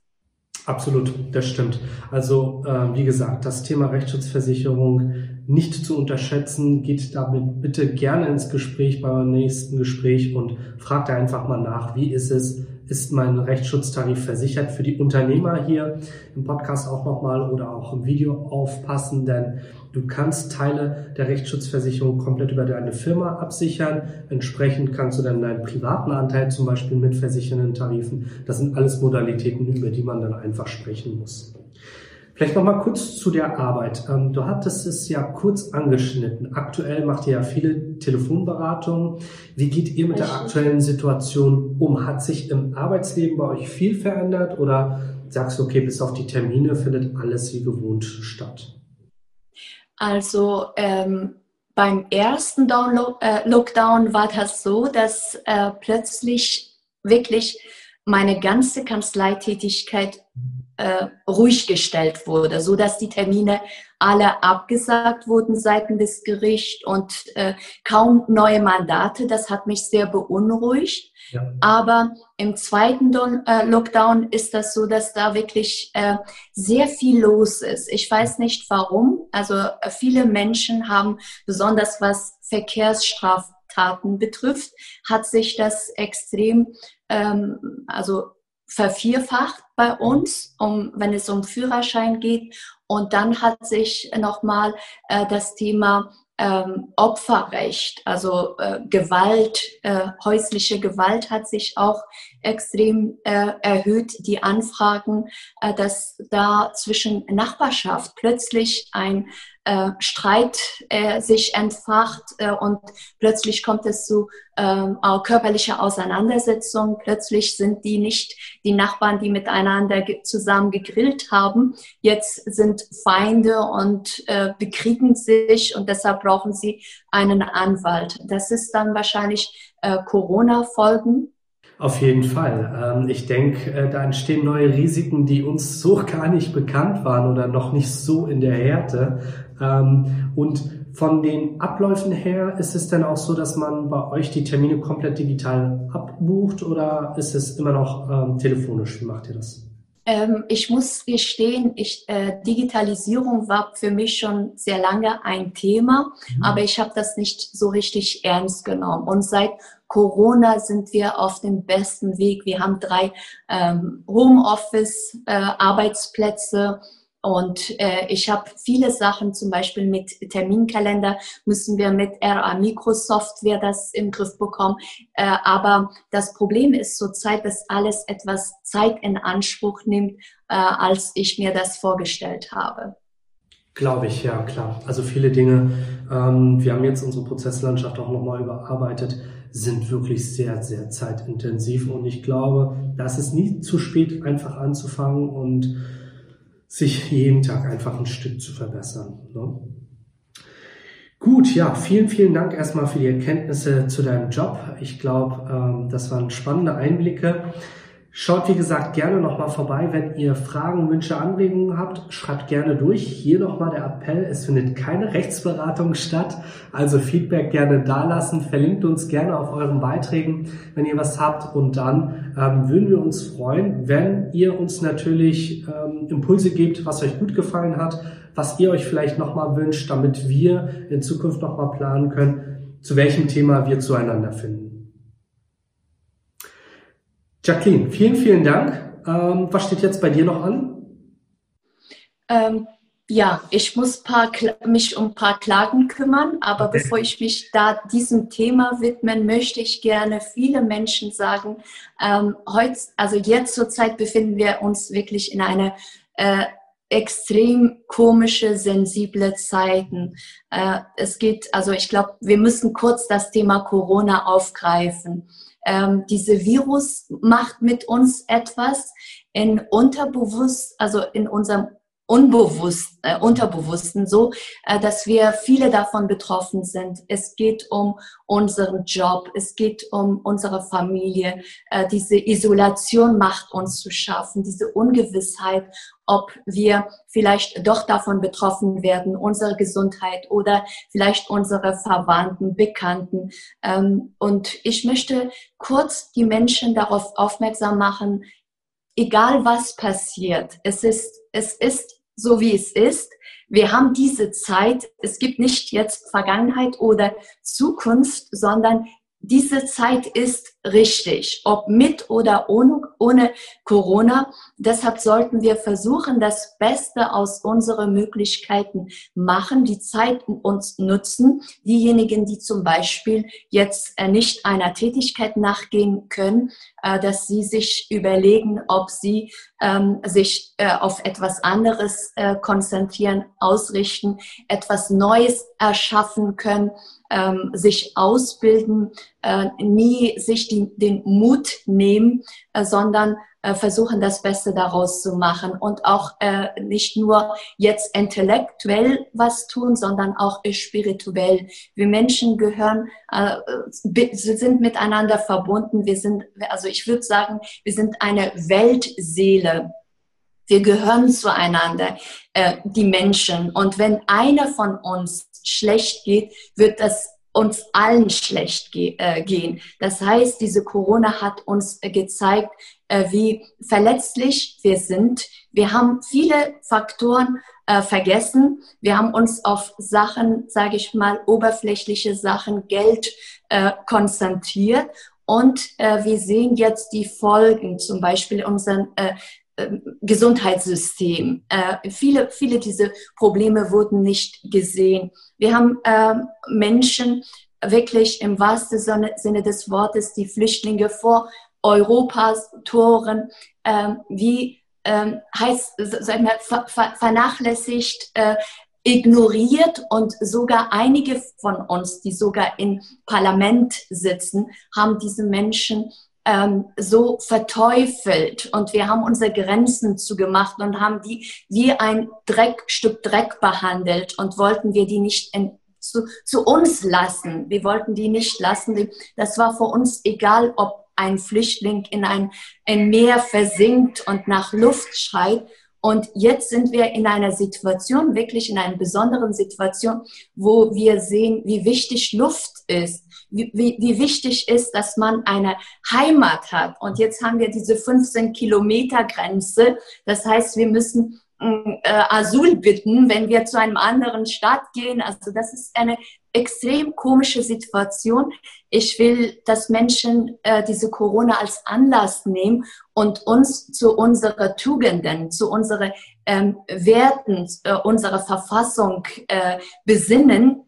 Absolut, das stimmt. Also äh, wie gesagt, das Thema Rechtsschutzversicherung nicht zu unterschätzen. Geht damit bitte gerne ins Gespräch beim nächsten Gespräch und fragt einfach mal nach, wie ist es, ist mein Rechtsschutztarif versichert für die Unternehmer hier im Podcast auch nochmal oder auch im Video aufpassen, denn du kannst Teile der Rechtsschutzversicherung komplett über deine Firma absichern. Entsprechend kannst du dann deinen privaten Anteil zum Beispiel mit versichernden Tarifen. Das sind alles Modalitäten, über die man dann einfach sprechen muss. Vielleicht noch mal kurz zu der Arbeit. Ähm, du hattest es ja kurz angeschnitten. Aktuell macht ihr ja viele Telefonberatungen. Wie geht ihr mit der aktuellen Situation um? Hat sich im Arbeitsleben bei euch viel verändert oder sagst du, okay, bis auf die Termine findet alles wie gewohnt statt? Also ähm, beim ersten Download, äh, Lockdown war das so, dass äh, plötzlich wirklich meine ganze Kanzleitätigkeit äh, ruhig gestellt wurde, so dass die Termine alle abgesagt wurden seitens des Gerichts und äh, kaum neue Mandate. Das hat mich sehr beunruhigt. Ja. Aber im zweiten Don äh, Lockdown ist das so, dass da wirklich äh, sehr viel los ist. Ich weiß nicht warum. Also äh, viele Menschen haben, besonders was Verkehrsstraftaten betrifft, hat sich das extrem, ähm, also vervierfacht bei uns, um, wenn es um Führerschein geht. Und dann hat sich nochmal äh, das Thema ähm, Opferrecht, also äh, Gewalt, äh, häusliche Gewalt hat sich auch extrem äh, erhöht. Die Anfragen, äh, dass da zwischen Nachbarschaft plötzlich ein äh, Streit äh, sich entfacht äh, und plötzlich kommt es zu ähm, körperlicher Auseinandersetzung. Plötzlich sind die nicht die Nachbarn, die miteinander zusammen gegrillt haben. Jetzt sind Feinde und äh, bekriegen sich und deshalb brauchen sie einen Anwalt. Das ist dann wahrscheinlich äh, Corona-Folgen auf jeden Fall. Ähm, ich denke, äh, da entstehen neue Risiken, die uns so <laughs> gar nicht bekannt waren oder noch nicht so in der Härte. Ähm, und von den Abläufen her ist es dann auch so, dass man bei euch die Termine komplett digital abbucht oder ist es immer noch ähm, telefonisch? Wie macht ihr das? Ähm, ich muss gestehen, ich, äh, Digitalisierung war für mich schon sehr lange ein Thema, mhm. aber ich habe das nicht so richtig ernst genommen. Und seit Corona sind wir auf dem besten Weg. Wir haben drei ähm, Homeoffice-Arbeitsplätze. Äh, und äh, ich habe viele Sachen, zum Beispiel mit Terminkalender, müssen wir mit RA Microsoftware das im Griff bekommen. Äh, aber das Problem ist zurzeit, dass alles etwas Zeit in Anspruch nimmt, äh, als ich mir das vorgestellt habe. Glaube ich, ja, klar. Also viele Dinge, ähm, wir haben jetzt unsere Prozesslandschaft auch nochmal überarbeitet, sind wirklich sehr, sehr zeitintensiv. Und ich glaube, das ist nie zu spät, einfach anzufangen und sich jeden Tag einfach ein Stück zu verbessern. Ne? Gut, ja, vielen, vielen Dank erstmal für die Erkenntnisse zu deinem Job. Ich glaube, ähm, das waren spannende Einblicke. Schaut, wie gesagt, gerne nochmal vorbei. Wenn ihr Fragen, Wünsche, Anregungen habt, schreibt gerne durch. Hier nochmal der Appell. Es findet keine Rechtsberatung statt. Also Feedback gerne dalassen. Verlinkt uns gerne auf euren Beiträgen, wenn ihr was habt. Und dann ähm, würden wir uns freuen, wenn ihr uns natürlich ähm, Impulse gebt, was euch gut gefallen hat, was ihr euch vielleicht nochmal wünscht, damit wir in Zukunft nochmal planen können, zu welchem Thema wir zueinander finden. Jacqueline, vielen, vielen Dank. Ähm, was steht jetzt bei dir noch an? Ähm, ja, ich muss paar, mich um ein paar Klagen kümmern, aber okay. bevor ich mich da diesem Thema widmen, möchte ich gerne viele Menschen sagen, ähm, heute, also jetzt zur Zeit befinden wir uns wirklich in einer äh, extrem komische, sensible Zeiten. Äh, es geht, also ich glaube, wir müssen kurz das Thema Corona aufgreifen ähm, diese Virus macht mit uns etwas in unterbewusst, also in unserem unbewusst, äh, unterbewussten so, äh, dass wir viele davon betroffen sind. Es geht um unseren Job, es geht um unsere Familie. Äh, diese Isolation macht uns zu schaffen, diese Ungewissheit, ob wir vielleicht doch davon betroffen werden, unsere Gesundheit oder vielleicht unsere Verwandten, Bekannten. Ähm, und ich möchte kurz die Menschen darauf aufmerksam machen, egal was passiert, es ist, es ist so wie es ist. Wir haben diese Zeit. Es gibt nicht jetzt Vergangenheit oder Zukunft, sondern diese Zeit ist richtig, ob mit oder ohne, ohne Corona. Deshalb sollten wir versuchen, das Beste aus unseren Möglichkeiten machen, die Zeit uns nutzen. Diejenigen, die zum Beispiel jetzt äh, nicht einer Tätigkeit nachgehen können, äh, dass sie sich überlegen, ob sie ähm, sich äh, auf etwas anderes konzentrieren, ausrichten, etwas Neues erschaffen können ähm, sich ausbilden, äh, nie sich die, den Mut nehmen, äh, sondern äh, versuchen, das Beste daraus zu machen und auch äh, nicht nur jetzt intellektuell was tun, sondern auch spirituell. Wir Menschen gehören, äh, sind miteinander verbunden. Wir sind, also ich würde sagen, wir sind eine Weltseele. Wir gehören zueinander, äh, die Menschen. Und wenn einer von uns schlecht geht, wird das uns allen schlecht ge äh, gehen. Das heißt, diese Corona hat uns äh, gezeigt, äh, wie verletzlich wir sind. Wir haben viele Faktoren äh, vergessen. Wir haben uns auf Sachen, sage ich mal, oberflächliche Sachen, Geld äh, konzentriert. Und äh, wir sehen jetzt die Folgen, zum Beispiel unseren äh, Gesundheitssystem. Äh, viele, viele dieser Probleme wurden nicht gesehen. Wir haben äh, Menschen wirklich im wahrsten Sinne des Wortes, die Flüchtlinge vor Europas Toren, äh, wie ähm, heißt, sagen wir, ver ver vernachlässigt, äh, ignoriert und sogar einige von uns, die sogar im Parlament sitzen, haben diese Menschen ähm, so verteufelt und wir haben unsere Grenzen zugemacht und haben die wie ein Dreck, Stück Dreck behandelt und wollten wir die nicht in, zu, zu uns lassen. Wir wollten die nicht lassen. Das war für uns egal, ob ein Flüchtling in ein, ein Meer versinkt und nach Luft schreit. Und jetzt sind wir in einer Situation, wirklich in einer besonderen Situation, wo wir sehen, wie wichtig Luft ist wie, wie wichtig ist, dass man eine Heimat hat. Und jetzt haben wir diese 15 Kilometer Grenze. Das heißt, wir müssen äh, Asyl bitten, wenn wir zu einem anderen Staat gehen. Also das ist eine extrem komische Situation. Ich will, dass Menschen äh, diese Corona als Anlass nehmen und uns zu unseren Tugenden, zu unseren ähm, Werten, äh, unserer Verfassung äh, besinnen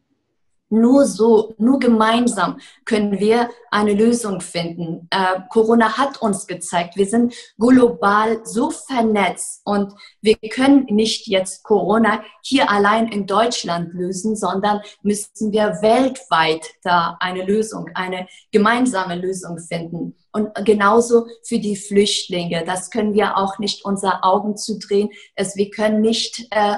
nur so, nur gemeinsam können wir eine Lösung finden. Äh, Corona hat uns gezeigt, wir sind global so vernetzt und wir können nicht jetzt Corona hier allein in Deutschland lösen, sondern müssen wir weltweit da eine Lösung, eine gemeinsame Lösung finden. Und genauso für die Flüchtlinge. Das können wir auch nicht unsere Augen zudrehen. Es, wir können nicht äh,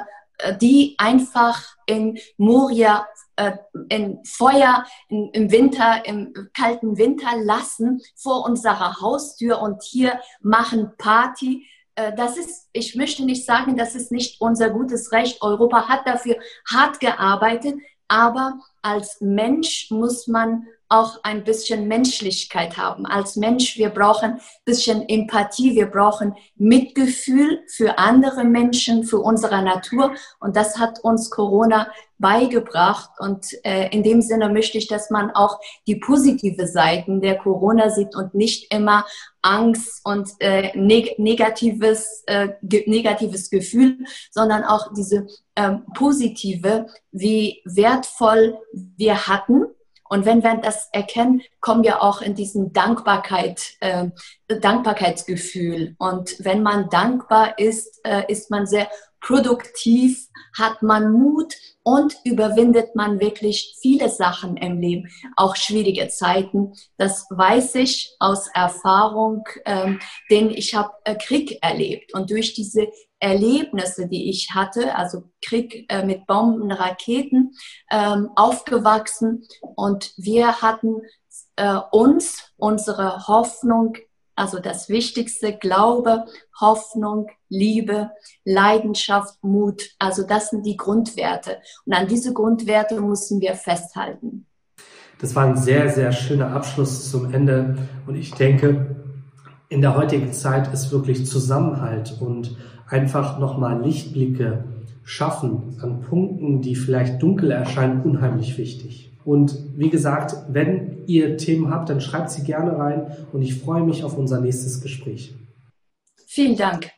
die einfach in Moria äh, in Feuer in, im Winter, im kalten Winter lassen vor unserer Haustür und hier machen Party. Äh, das ist, ich möchte nicht sagen, das ist nicht unser gutes Recht. Europa hat dafür hart gearbeitet, aber als Mensch muss man auch ein bisschen Menschlichkeit haben. Als Mensch, wir brauchen ein bisschen Empathie, wir brauchen Mitgefühl für andere Menschen, für unsere Natur. Und das hat uns Corona beigebracht. Und äh, in dem Sinne möchte ich, dass man auch die positive Seiten der Corona sieht und nicht immer Angst und äh, neg negatives, äh, ge negatives Gefühl, sondern auch diese ähm, positive, wie wertvoll wir hatten und wenn wir das erkennen, kommen wir auch in diesen Dankbarkeit, äh, Dankbarkeitsgefühl. Und wenn man dankbar ist, äh, ist man sehr produktiv, hat man Mut und überwindet man wirklich viele Sachen im Leben, auch schwierige Zeiten. Das weiß ich aus Erfahrung, ähm, denn ich habe äh, Krieg erlebt und durch diese Erlebnisse, die ich hatte, also Krieg äh, mit Bomben, Raketen, ähm, aufgewachsen und wir hatten äh, uns unsere Hoffnung also das Wichtigste, Glaube, Hoffnung, Liebe, Leidenschaft, Mut. Also das sind die Grundwerte. Und an diese Grundwerte müssen wir festhalten. Das war ein sehr, sehr schöner Abschluss zum Ende. Und ich denke, in der heutigen Zeit ist wirklich Zusammenhalt und einfach nochmal Lichtblicke schaffen an Punkten, die vielleicht dunkel erscheinen, unheimlich wichtig. Und wie gesagt, wenn ihr Themen habt, dann schreibt sie gerne rein und ich freue mich auf unser nächstes Gespräch. Vielen Dank.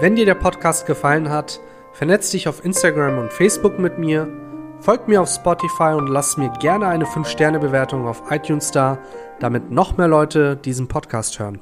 Wenn dir der Podcast gefallen hat, vernetz dich auf Instagram und Facebook mit mir, folgt mir auf Spotify und lass mir gerne eine 5-Sterne-Bewertung auf iTunes da, damit noch mehr Leute diesen Podcast hören.